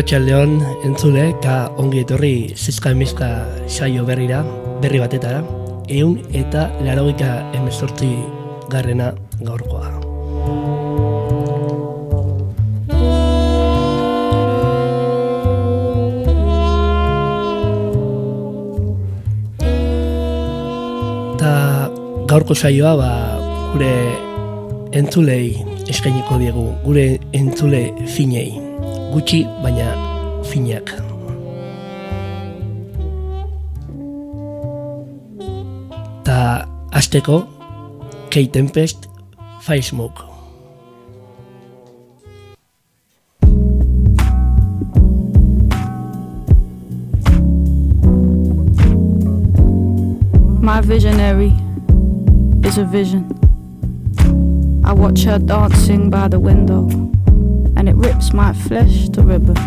Arratxaldeon entzule eta ongi etorri zizka emizka saio berrira, berri batetara, eun eta larogika emezortzi garrena gaurkoa. Eta gaurko saioa ba, gure entzulei eskainiko diegu, gure entzule finei, gutxi baina finak. Ta azteko, Kate Tempest, Fire Smoke. My visionary is a vision. I watch her dancing by the window, and it rips my flesh to ribbons.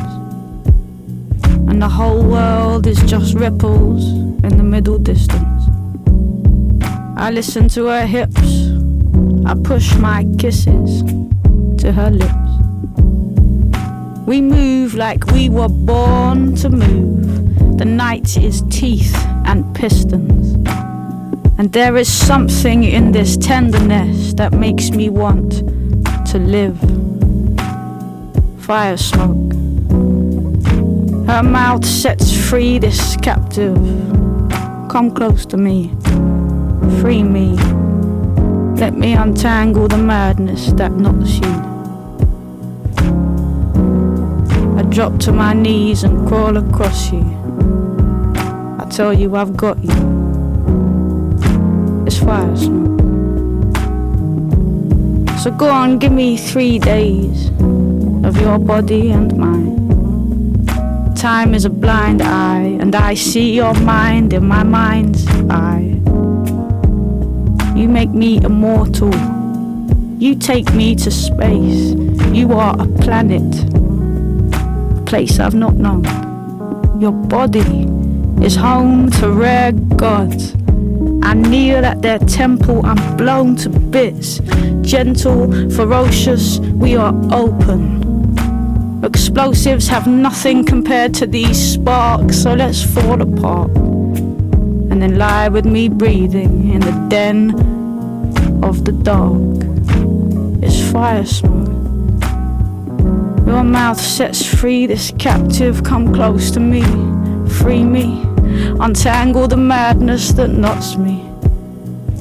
And the whole world is just ripples in the middle distance. I listen to her hips, I push my kisses to her lips. We move like we were born to move. The night is teeth and pistons. And there is something in this tenderness that makes me want to live. Fire smoke. Her mouth sets free this captive. Come close to me. Free me. Let me untangle the madness that knots you. I drop to my knees and crawl across you. I tell you I've got you It's fire smoke. So go on, give me three days of your body and mine. Time is a blind eye, and I see your mind in my mind's eye. You make me immortal. You take me to space. You are a planet, a place I've not known. Your body is home to rare gods. I kneel at their temple, I'm blown to bits. Gentle, ferocious, we are open. Explosives have nothing compared to these sparks, so let's fall apart. And then lie with me breathing in the den of the dark. It's fire smoke. Your mouth sets free this captive, come close to me, free me. Untangle the madness that knots me.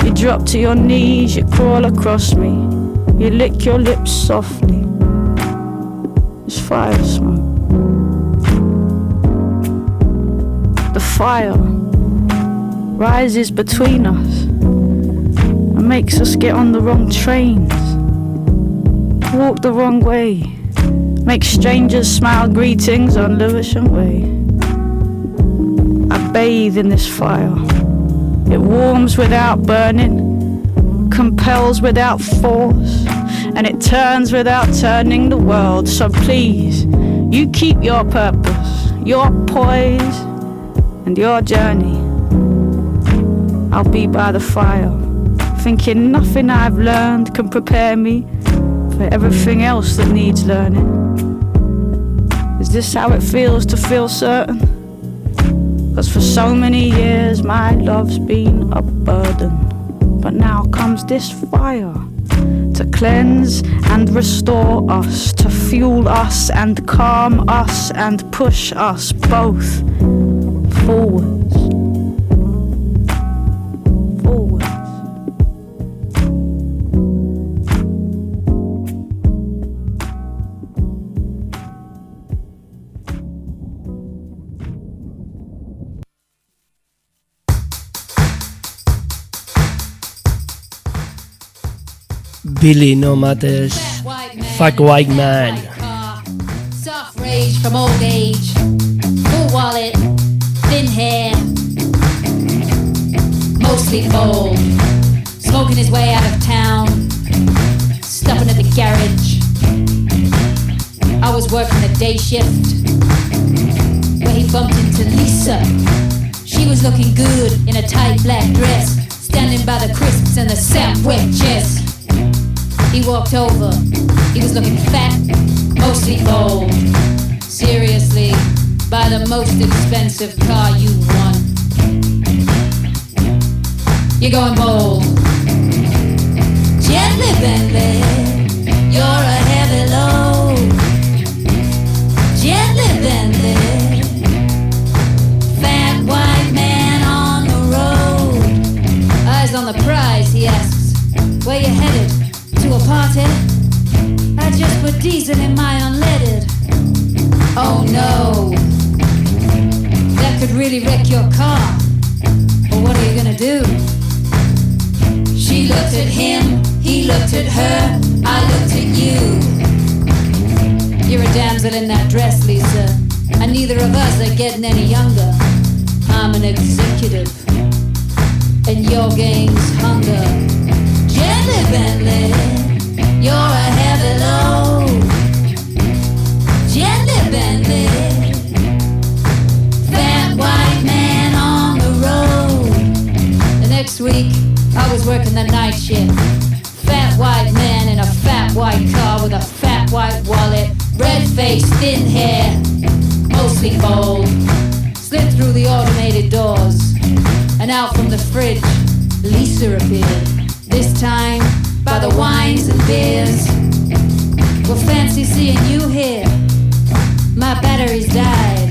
You drop to your knees, you crawl across me. You lick your lips softly. Fire smoke. The fire rises between us and makes us get on the wrong trains, walk the wrong way, make strangers smile greetings on Lewisham Way I bathe in this fire. It warms without burning, compels without force, and it turns without turning the world. So please, you keep your purpose, your poise, and your journey. I'll be by the fire, thinking nothing I've learned can prepare me for everything else that needs learning. Is this how it feels to feel certain? Cause for so many years my love's been a burden. But now comes this fire to cleanse and restore us, to fuel us and calm us and push us both Billy Nomates, Fuck White Man. Soft rage from old age, full wallet, thin hair, mostly old, smoking his way out of town, stuffing at the garage. I was working a day shift where he bumped into Lisa. She was looking good in a tight black dress, standing by the crisps and the sandwiches. He walked over. He was looking fat, mostly old. seriously by the most expensive car you won. You're going bold. Gently, Bentley, you're a heavy load. Gently, Bentley, fat white man on the road. Eyes on the prize, he asks. Where you headed? Party? I just put diesel in my unleaded. Oh no, that could really wreck your car. But what are you gonna do? She looked at him, he looked at her, I looked at you. You're a damsel in that dress, Lisa, and neither of us are getting any younger. I'm an executive, and your game's hunger. Gently, Bentley, week, I was working the night shift. Fat white man in a fat white car with a fat white wallet, red face, thin hair, mostly bald. Slipped through the automated doors, and out from the fridge, Lisa appeared. This time, by the wines and beers. Well, fancy seeing you here. My batteries died.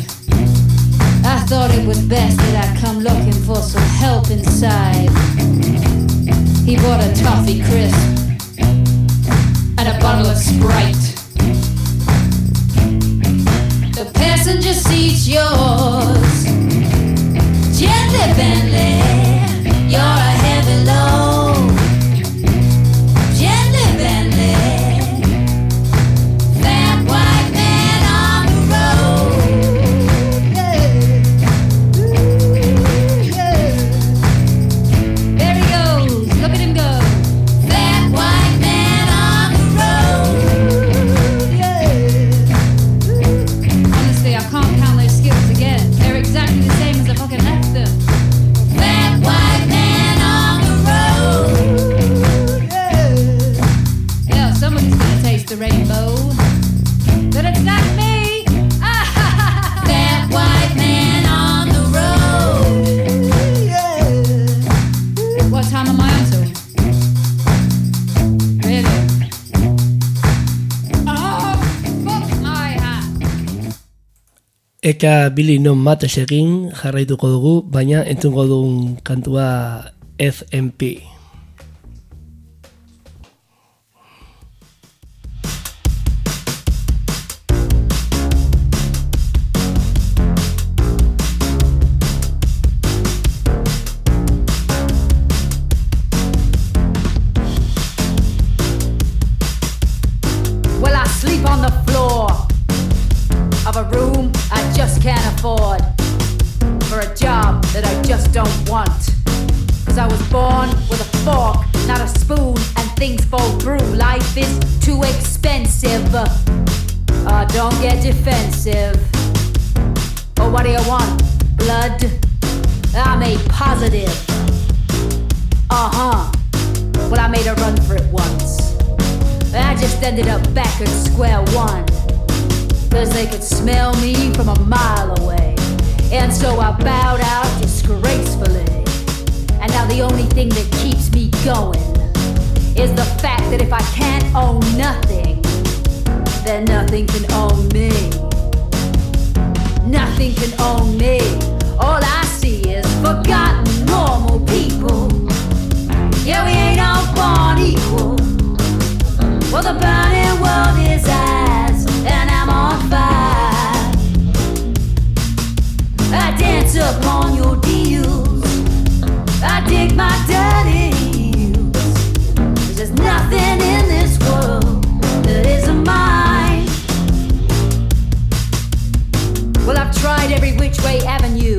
I thought it was best that I come looking for some help inside. He bought a toffee crisp and a bottle of Sprite. The passenger seat's yours. Gently, Bentley, you're a heavy load. Eka Billy non mates egin jarraituko dugu, baina entzungo dugun kantua FMP. Life is too expensive. Uh, don't get defensive. Oh, what do you want? Blood? I'm a positive. Uh huh. Well, I made a run for it once. I just ended up back at square one. Cause they could smell me from a mile away. And so I bowed out disgracefully. And now the only thing that keeps me going is the fact that if I can't own nothing, then nothing can own me. Nothing can own me. All I see is forgotten normal people. Yeah, we ain't all born equal. Well, the burning world is ours, and I'm on fire. I dance upon your deals. I dig my dirty which way avenue.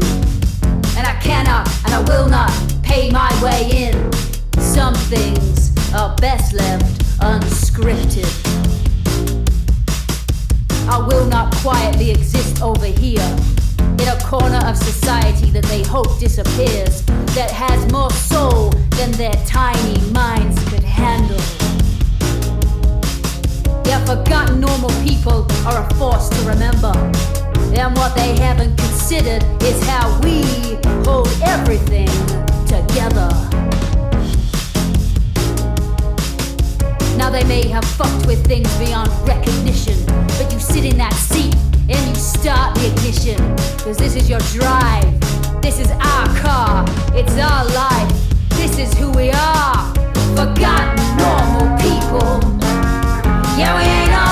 And I cannot and I will not pay my way in. Some things are best left unscripted. I will not quietly exist over here in a corner of society that they hope disappears, that has more soul than their tiny minds could handle. Their forgotten normal people are a force to remember. And what they haven't considered is how we hold everything together. Now they may have fucked with things beyond recognition, but you sit in that seat and you start the ignition. Cause this is your drive, this is our car, it's our life, this is who we are. Forgotten normal people. Yeah, we ain't all.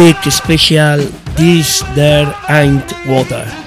big special dish there ain't water.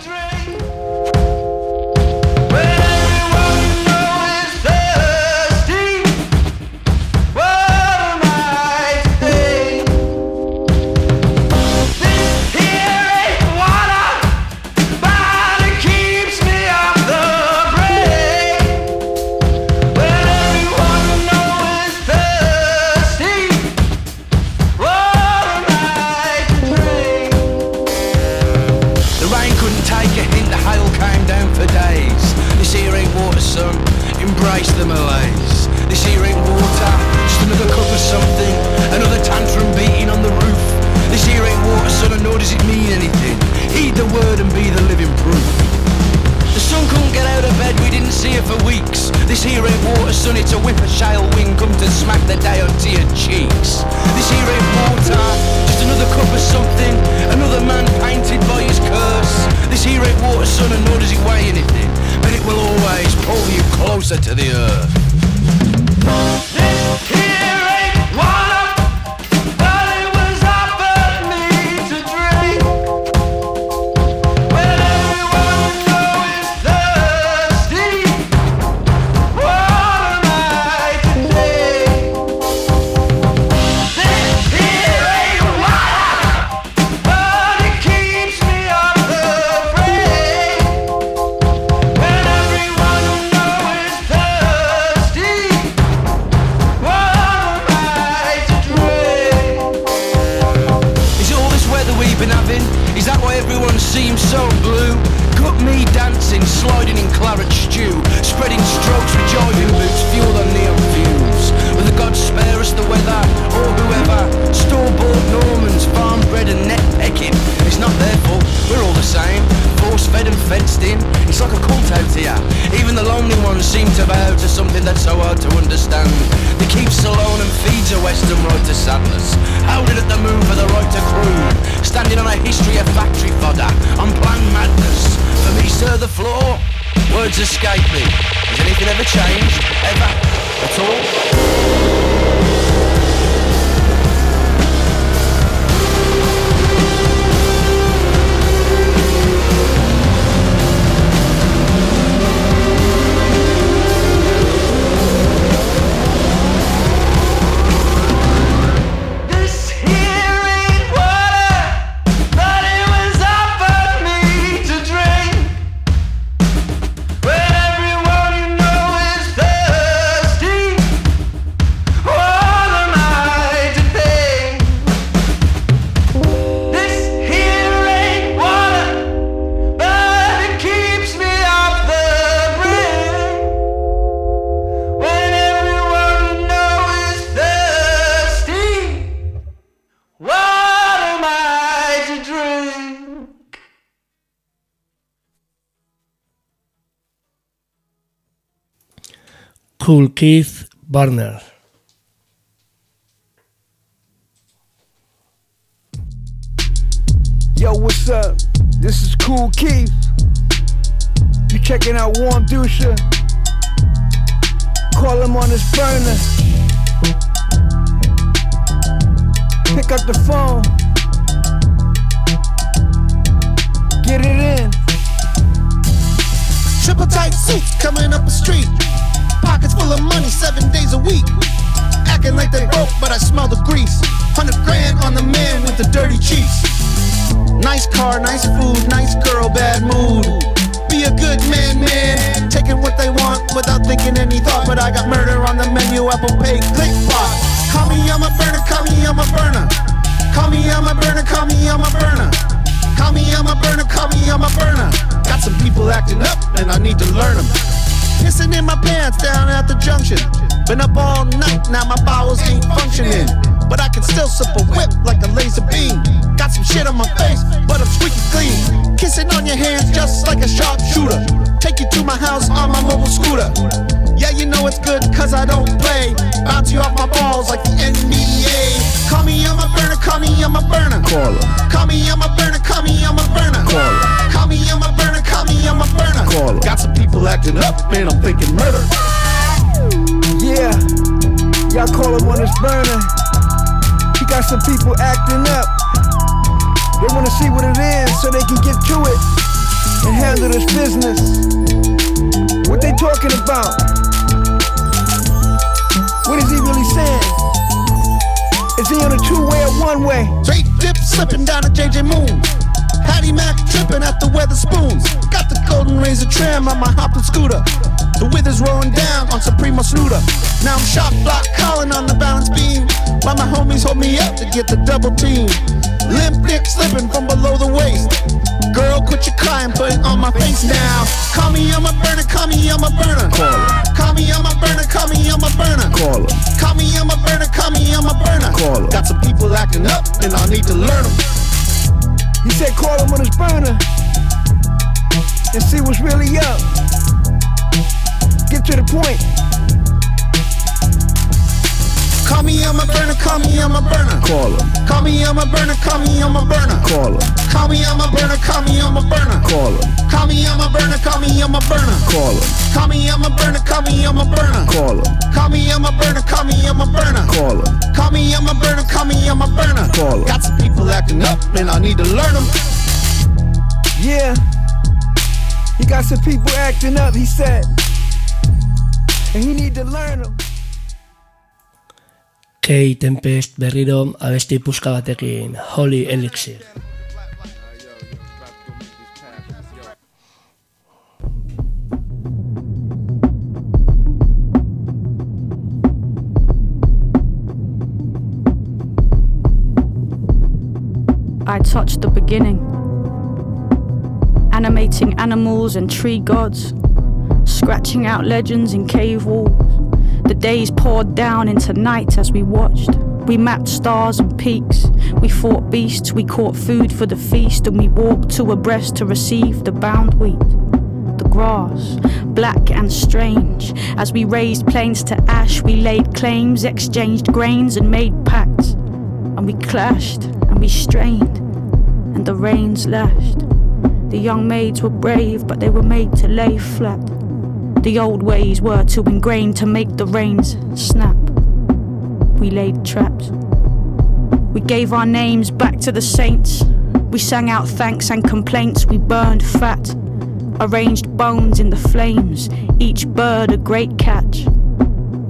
Keith Barner. Yo, what's up? This is Cool Keith. You checking out Warm Dusha? Call him on his burner. Pick up the phone. Get it in. Triple tight suits coming up the street. Pockets full of money seven days a week. Acting like they broke, but I smell the grease. Hundred grand on the man with the dirty cheeks. Nice car, nice food, nice girl, bad mood. Be a good man, man. Taking what they want without thinking any thought. But I got murder on the menu, Apple Pay, click pot. Call me, I'm a burner, call me, I'm a burner. Call me, I'm a burner, call me, I'm a burner. Call me, I'm a burner, call me, burner. Got some people acting up, and I need to learn them. Pissing in my pants down at the junction. Been up all night, now my bowels ain't functioning. But I can still sip a whip like a laser beam. Got some shit on my face, but I'm squeaky clean. Kissing on your hands just like a sharpshooter. Take you to my house on my mobile scooter. Yeah, you know it's good cause I don't play. Bounce you off my balls like the NBA. Call me, I'm a burner, call me, I'm a burner. Call. Call me, I'm a burner, call me, I'm a burner. Call. Call me, I'm a burner, call me, I'm burner. Call. Got some people acting up, man, I'm thinking murder. Yeah. Y'all call him on his burner. He got some people acting up. They wanna see what it is so they can get to it and handle this business. What they talking about? What is he really saying? Is he on a two-way or one-way? Straight dip slipping down a JJ Moon. Hattie Mac tripping at the Wetherspoons. Got the golden razor trim on my hopping scooter. The withers rolling down on Supremo Snooter. Now I'm shock block calling on the balance beam. While my homies hold me up to get the double team. Limp dick slipping from below the waist. Girl, quit your crying, put it on my face now. Call me, I'm a burner, call me, I'm a burner. Call him. Call me, I'm a burner, call me, I'm a burner. Call him. Call me, I'm a burner, call me, I'm a burner. Call 'em. Got some people acting up, and I need to learn them. He said call him on his burner and see what's really up. Get to the point. Call me, I'm a burner, call me, I'm a burner. Call him. Call me, I'm a burner, call me, I'm a burner. Call him. Call me, I'm a burner, call me, I'm a burner. Call him. Call me, I'm a burner, call me, I'm a burner. Call him. Call me, I'm a burner, call me, I'm a burner. Call him. Call me, I'm a burner, call me, I'm a burner. Call him. Call me, I'm a burner, call me, I'm a burner. Call 'em. Got some people acting up, and I need to learn them. Yeah. He got some people acting up, he said. And he need to learn them. Kate Tempest berriro abesti puska batekin Holy Elixir. I touched the beginning, animating animals and tree gods, scratching out legends in cave walls. The days poured down into night as we watched. We mapped stars and peaks. We fought beasts. We caught food for the feast, and we walked two abreast to receive the bound wheat. The grass, black and strange. As we raised plains to ash, we laid claims, exchanged grains, and made pacts. And we clashed, and we strained, and the rains lashed. The young maids were brave, but they were made to lay flat. The old ways were too ingrained to make the reins snap. We laid traps. We gave our names back to the saints. We sang out thanks and complaints. We burned fat. Arranged bones in the flames, each bird a great catch.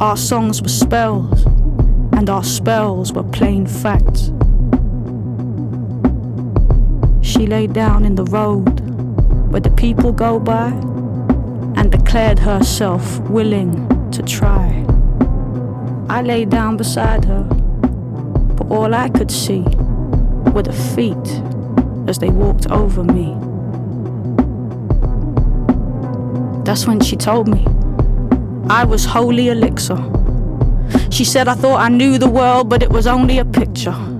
Our songs were spells, and our spells were plain facts. She lay down in the road where the people go by and declared herself willing to try. I lay down beside her, but all I could see were the feet as they walked over me. That's when she told me I was holy elixir. She said I thought I knew the world, but it was only a picture.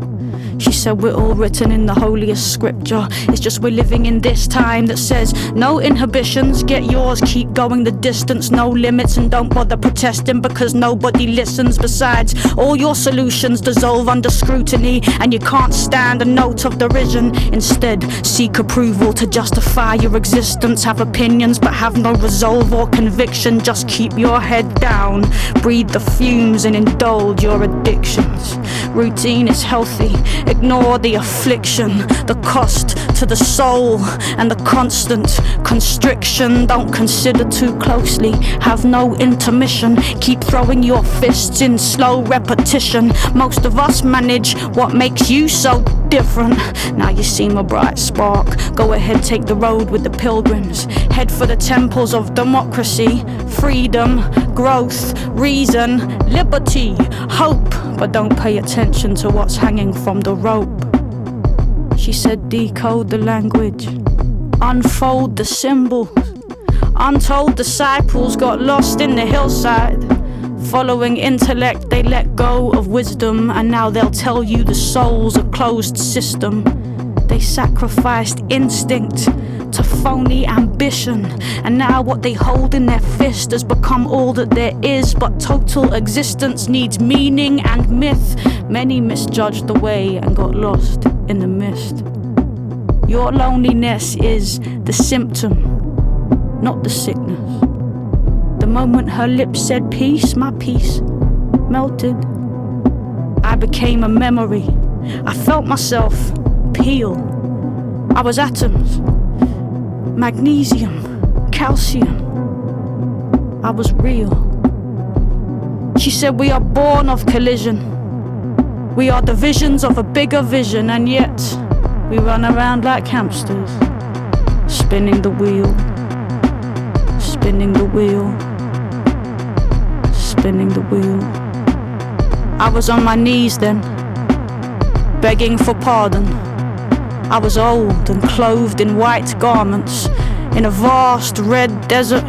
She said we're all written in the holiest scripture. It's just we're living in this time that says no inhibitions, get yours, keep going the distance, no limits, and don't bother protesting because nobody listens. Besides, all your solutions dissolve under scrutiny, and you can't stand a note of derision. Instead, seek approval to justify your existence. Have opinions, but have no resolve or conviction. Just keep your head down, breathe the fumes, and indulge your addictions. Routine is healthy, ignore the affliction, the cost to the soul, and the constant constriction. Don't consider too closely, have no intermission. Keep throwing your fists in slow repetition. Most of us manage what makes you so different. Now you seem a bright spark. Go ahead, take the road with the pilgrims. Head for the temples of democracy, freedom, growth, reason, liberty, hope. But don't pay attention to what's hanging from the rope. She said, decode the language, unfold the symbols. Untold disciples got lost in the hillside. Following intellect, they let go of wisdom, and now they'll tell you the soul's a closed system. They sacrificed instinct to phony ambition, and now what they hold in their fist has become all that there is. But total existence needs meaning and myth. Many misjudged the way and got lost in the mist. Your loneliness is the symptom, not the sickness. The moment her lips said peace, my peace melted. I became a memory. I felt myself peel. I was atoms, magnesium, calcium. I was real. She said, We are born of collision. We are the visions of a bigger vision, and yet we run around like hamsters, spinning the wheel, spinning the wheel, spinning the wheel. I was on my knees then, begging for pardon. I was old and clothed in white garments in a vast red desert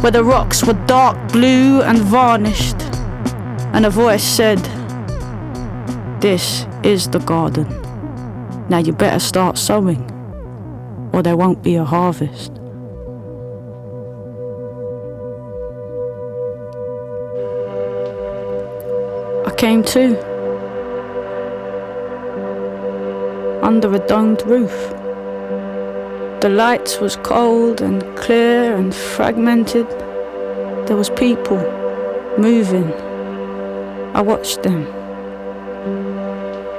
where the rocks were dark blue and varnished. And a voice said, This is the garden. Now you better start sowing, or there won't be a harvest. I came to under a domed roof. The light was cold and clear and fragmented. There was people moving. I watched them.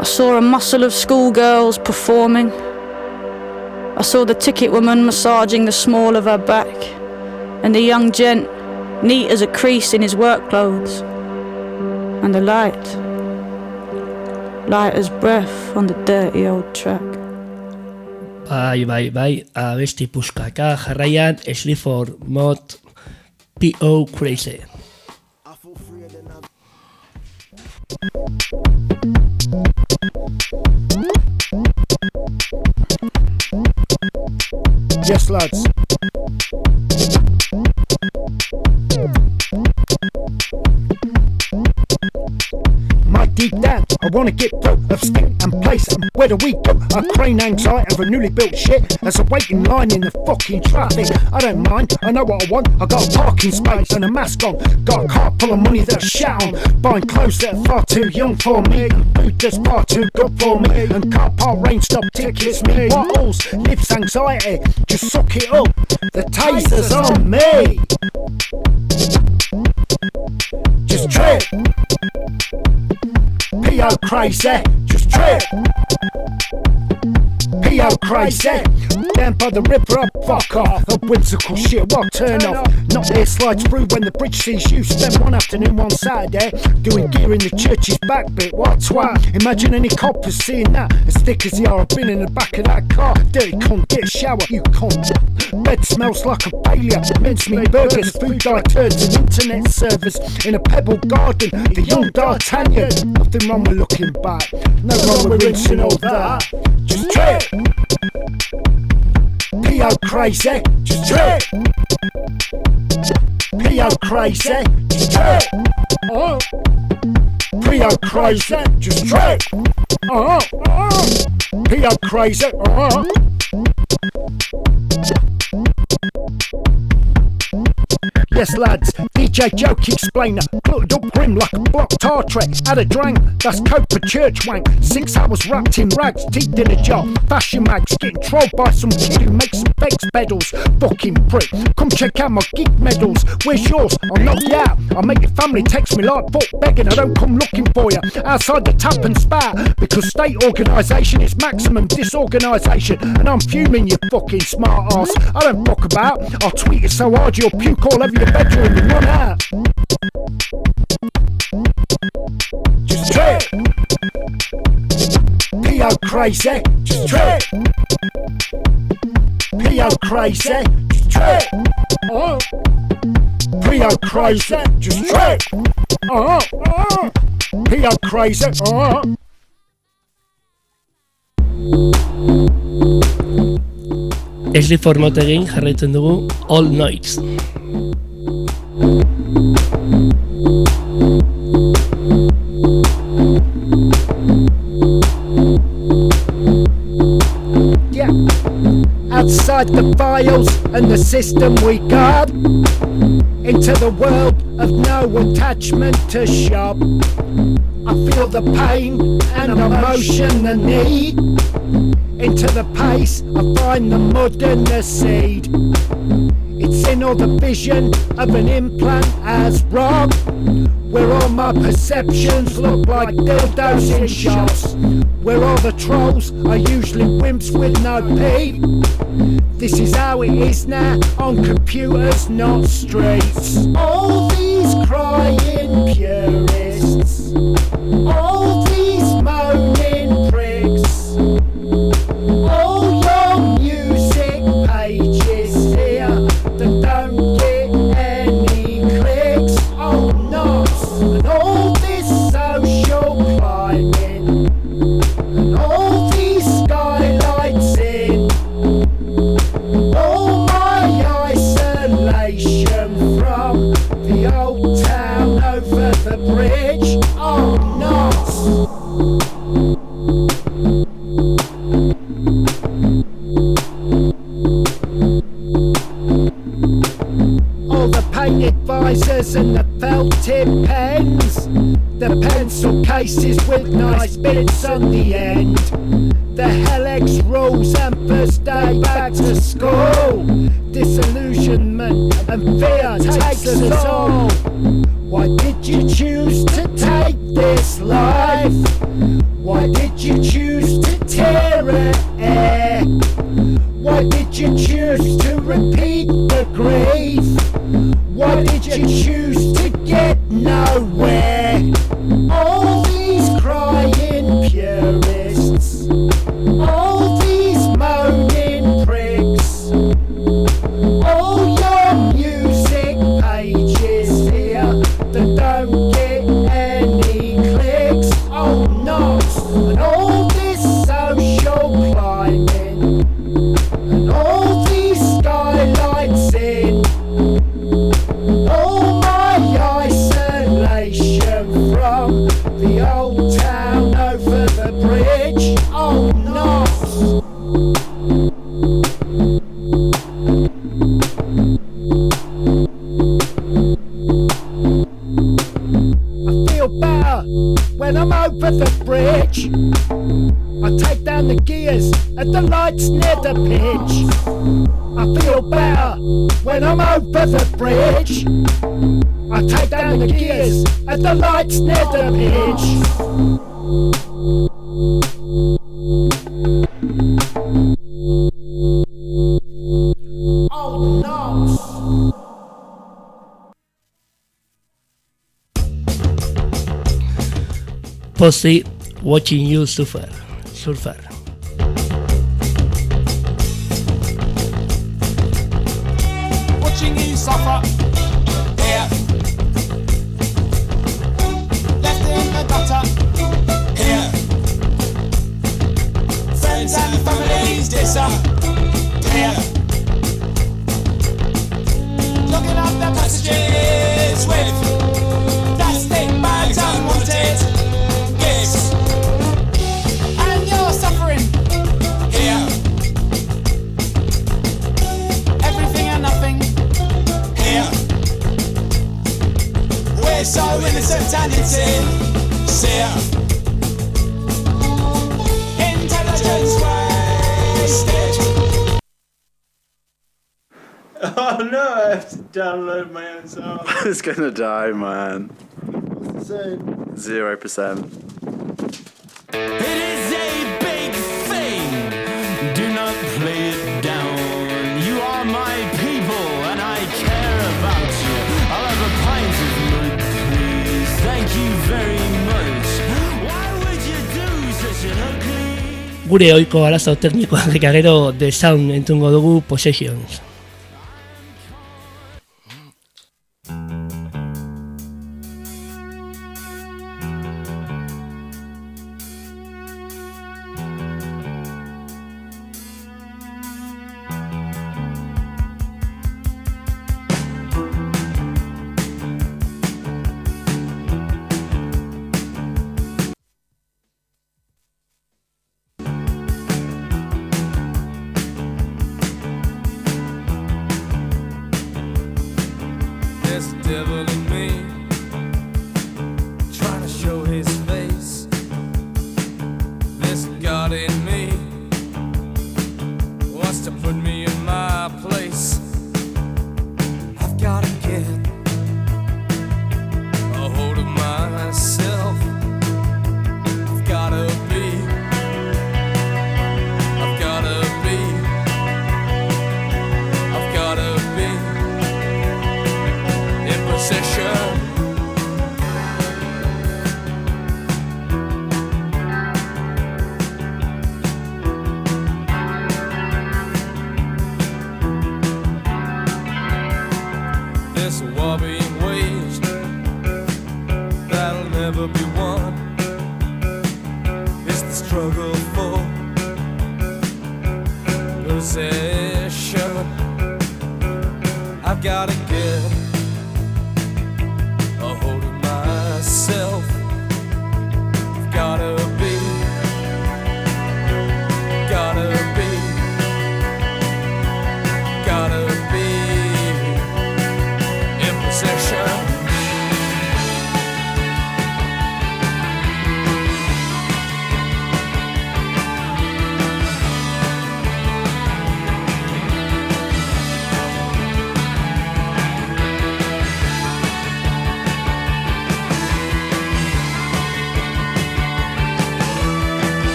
I saw a muscle of schoolgirls performing. I saw the ticket woman massaging the small of her back, and the young gent neat as a crease in his work clothes. And the light, light as breath on the dirty old track. Bai, bai, bai, abesti puskaka, jarraian, Mod, P.O. Crazy. Yes, lads. My deep down, I wanna get go of stink and place and where do we go? I crane anxiety of a newly built shit as a waiting line in the fucking traffic. I don't mind, I know what I want. I got a parking space and a mask on. Got a car full of money that I shout on. Buying clothes that are far too young for me. Food that's far too good for me. And car park range stop tickets me. Bottles, lips anxiety. Just suck it up. The taser's on me. Just trip. P.O. crazy, eh? just trip. P.O. crazy, eh? down by the river, up fuck off. A whimsical shit, what turn off? Not there slides through when the bridge sees you. Spend one afternoon, one Saturday, doing gear in the church's back bit. What twat? Imagine any coppers seeing that. As thick as they are, I've been in the back of that car. Dirty cunt, get a shower, you cunt. Bed smells like a failure. Mincemeat burgers, food like and internet servers in a pebble garden. The young D'Artagnan. Nothing wrong with looking back. No wrong with rinsing all that. Just trip. P.O. crazy, eh? just trip. P.O. crazy, eh? just trip. Oh. P.O. crazy, just trip. Oh. oh. P.O. crazy. Uh-huh. uh-huh. Yes, lads, DJ Joke explainer. Glutted up grim like a block tar track. Had a drink, that's coke for church wank. Six hours wrapped in rags, teeth in a jar. Fashion mags, getting trolled by some kid who makes some fakes pedals. Fucking prick. Come check out my geek medals. Where's yours? I'll knock you out. I'll make your family text me like fuck begging. I don't come looking for you outside the tap and spat. Because state organisation is maximum disorganisation. And I'm fuming, you fucking smart ass. I don't fuck about. I'll tweet it so hard you'll puke all over your and run out. Just trip. P.O. crazy. Just trip. P.O. crazy. Just trip. Oh. Crazy. Just trip. Oh. Oh. P.O. crazy. Oh. Esli formategin jarraitzen dugu All Nights. The files and the system we guard. Into the world of no attachment to shop. I feel the pain and emotion, the need. Into the pace, I find the mud and the seed. It's in all the vision of an implant as rock. Where all my perceptions look like dildos in shops. Where all the trolls are usually wimps with no peep. This is how it is now on computers, not streets. All these crying purists. School. Disillusionment and fear takes us all. Why did you choose to take this life? Why did you choose Posty Watching You Suffer. Surfer. watching you suffer. In the. Friends and families disappear. Looking up the passages with play so innocent and insincere. Intelligence wasted. Oh no, I have to download my own song. it's gonna die, man. Zero percent. gure oiko arazo teknikoak eta gero The Sound entungo dugu Possessions. It's devil in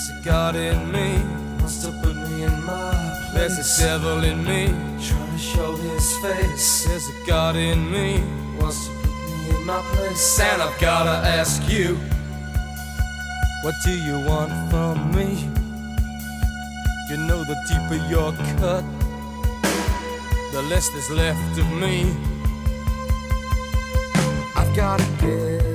There's a God in me, wants to put me in my place. There's a devil in me, trying to show his face. There's a God in me, wants to put me in my place. And I've gotta ask you, what do you want from me? You know, the deeper your cut, the less is left of me. I've gotta get.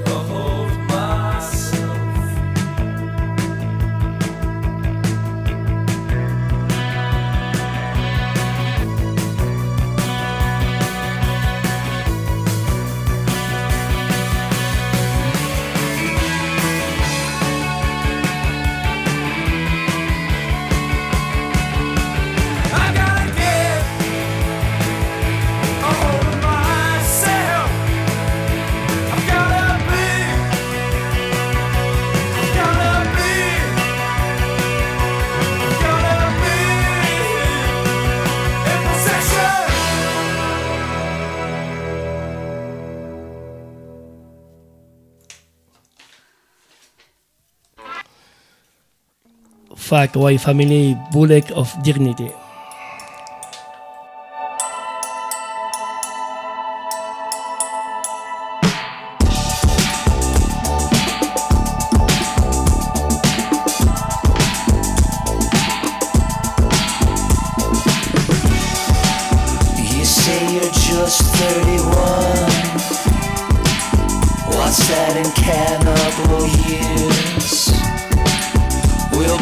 fact, family, bullet of dignity.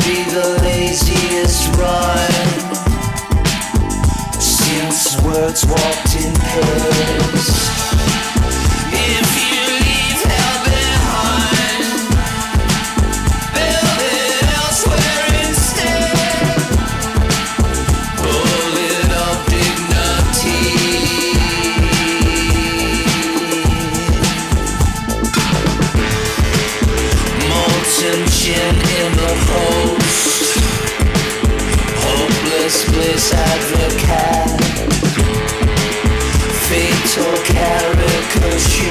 be the laziest rhyme since words walked in pairs. this advocate, Fatal caricature.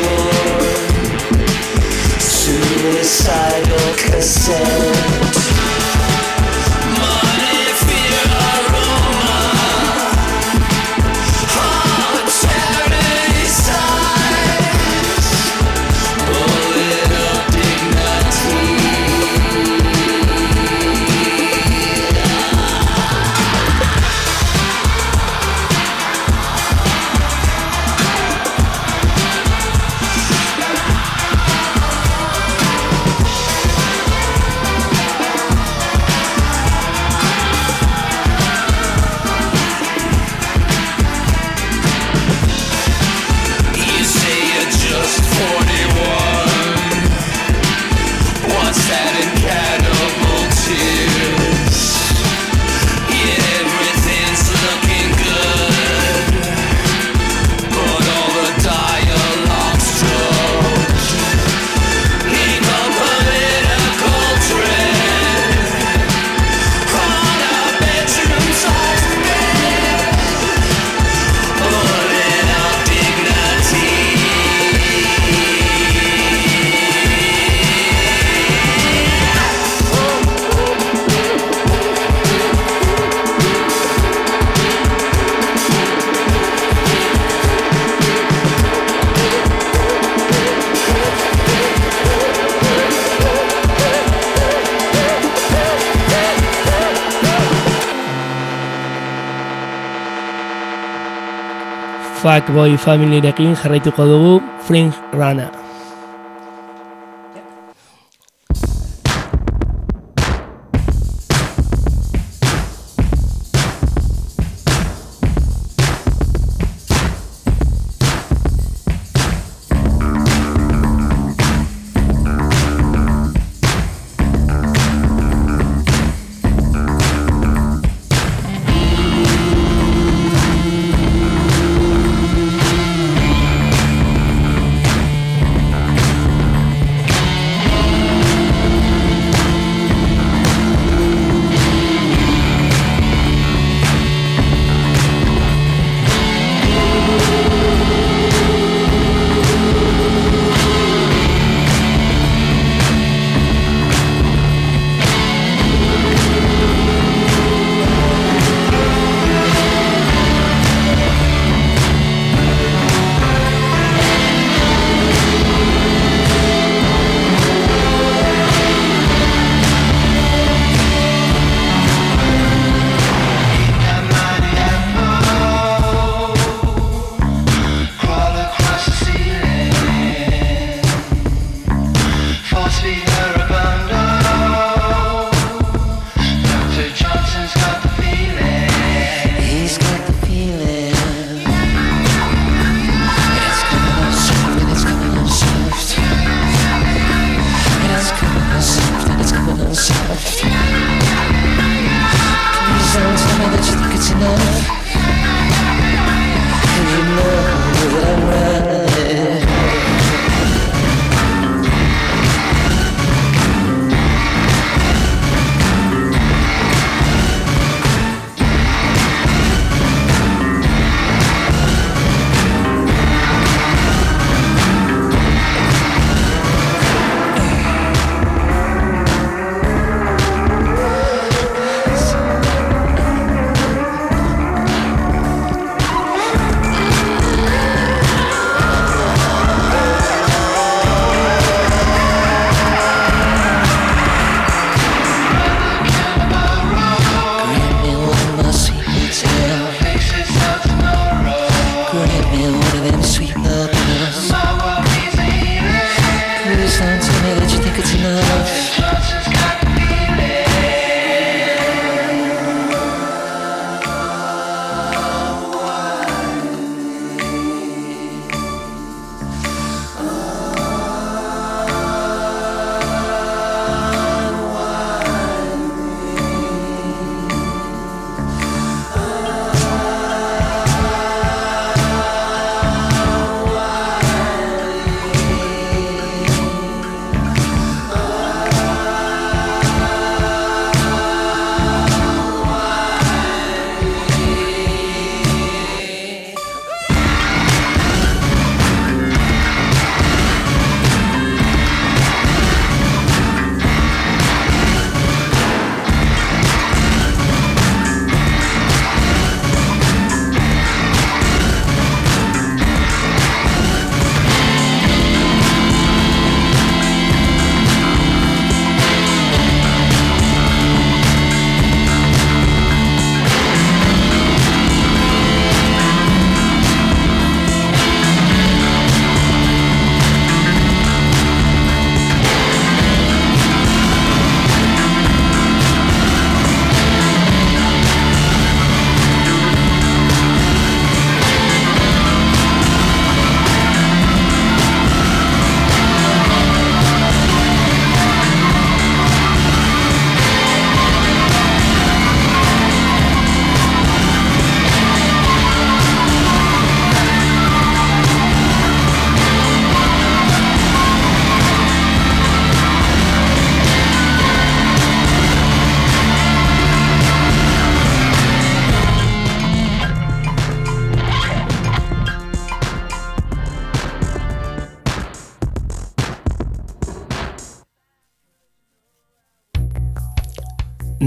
Suicidal cassette. Fuck Boy Family rekin jarraituko dugu Fringe Runner.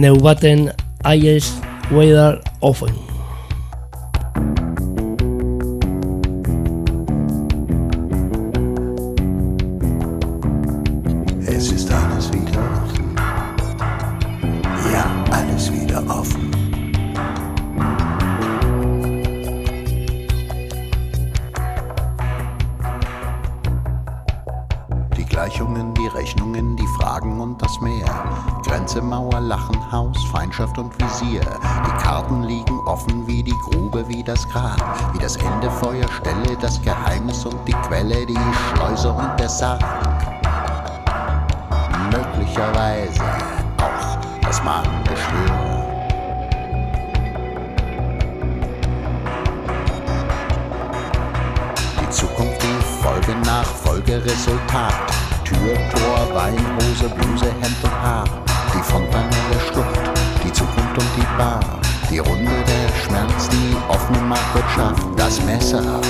neubaten aies weather often. Haus, Feindschaft und Visier. Die Karten liegen offen wie die Grube, wie das Grab, wie das Ende Feuerstelle, das Geheimnis und die Quelle, die Schleuse und der Sarg. Möglicherweise auch das Mahngeschwür. Zukunft die Folge nach Folge Resultat. Tür, Tor, Weinhose, Bluse, Hemd und Haar die Fontanelle der Schlucht, die Zukunft und die Bar, die Runde der Schmerz, die offene Marktwirtschaft, das Messer.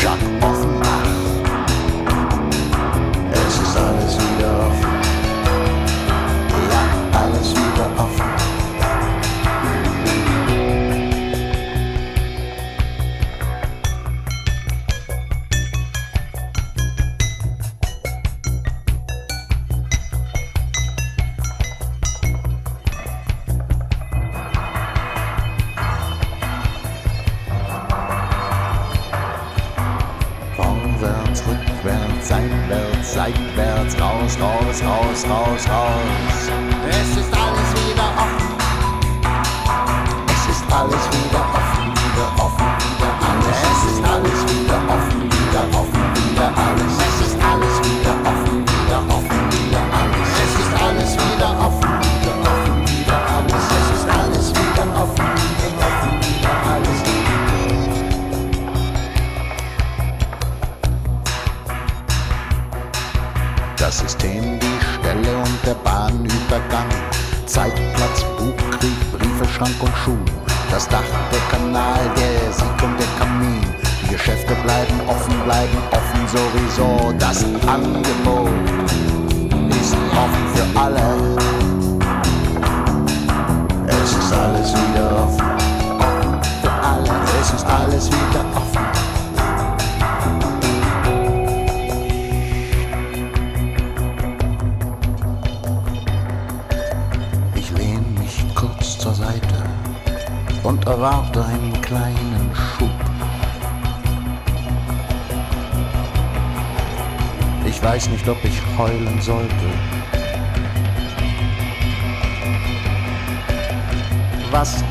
Jacques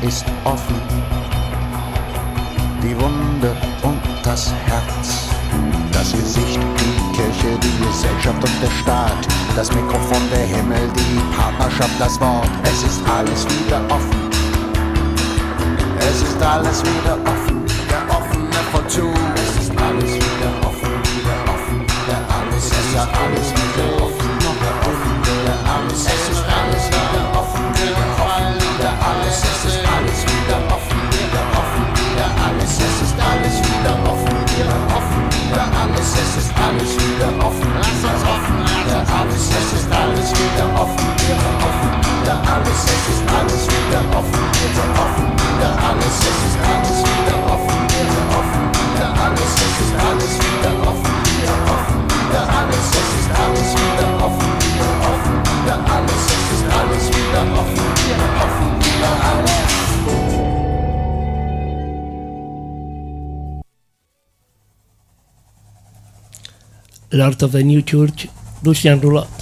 ist offen, die Wunde und das Herz. Das Gesicht, die Kirche, die Gesellschaft und der Staat, das Mikrofon, der Himmel, die Partnerschaft, das Wort. Es ist alles wieder offen. Es ist alles wieder offen. ancestors lord of the new church, Russian Roulette.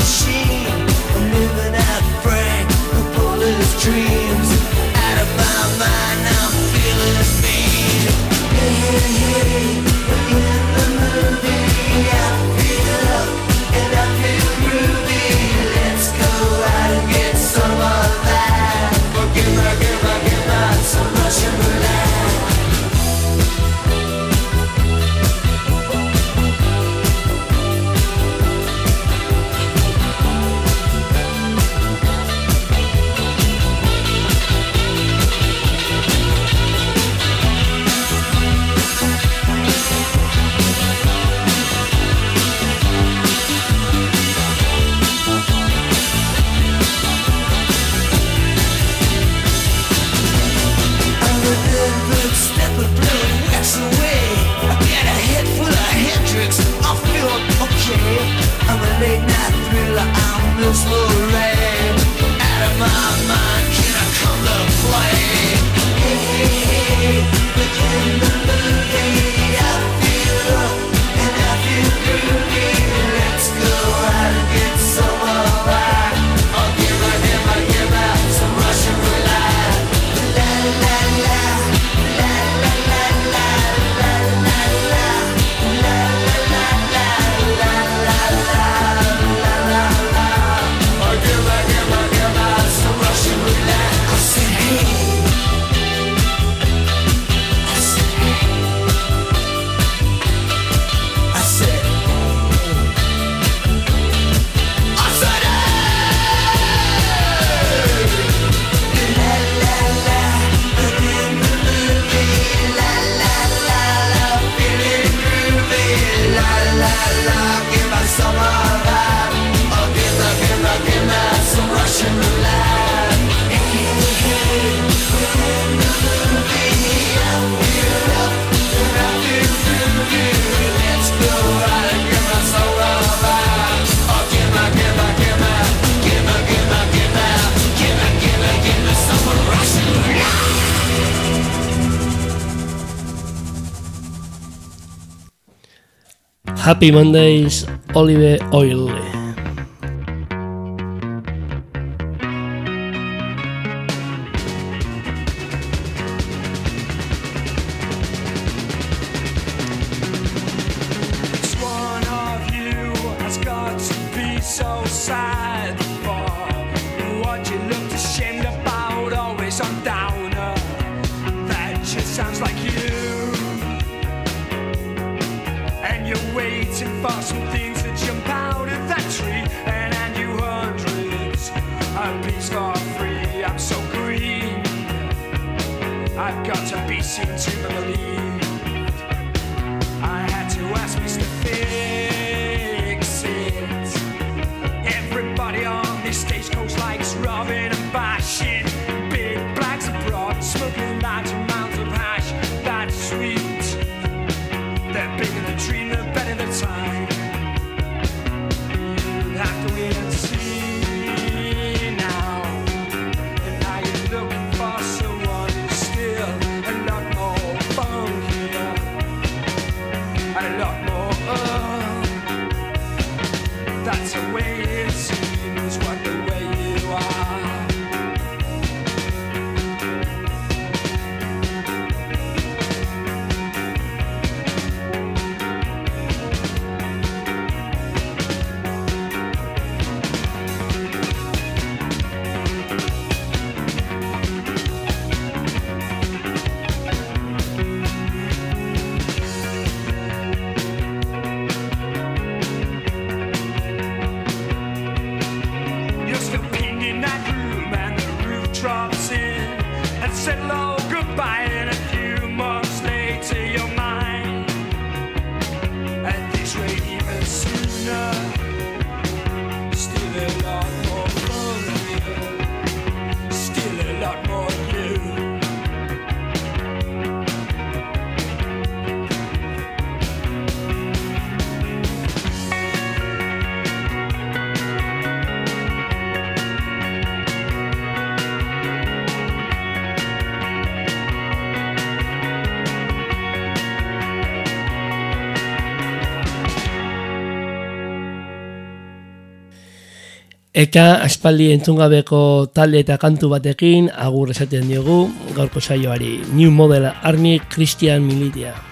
machine. Happy Mondays, Olive Oil. Eta aspaldi entzungabeko talde eta kantu batekin agur esaten diogu gaurko saioari New Model Army Christian Militia.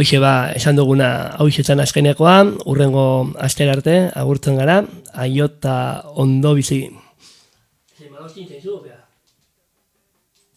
Hoxe ba, esan duguna hau izetan azkenekoa, urrengo aster arte, agurtzen gara, aiota ondo bizi.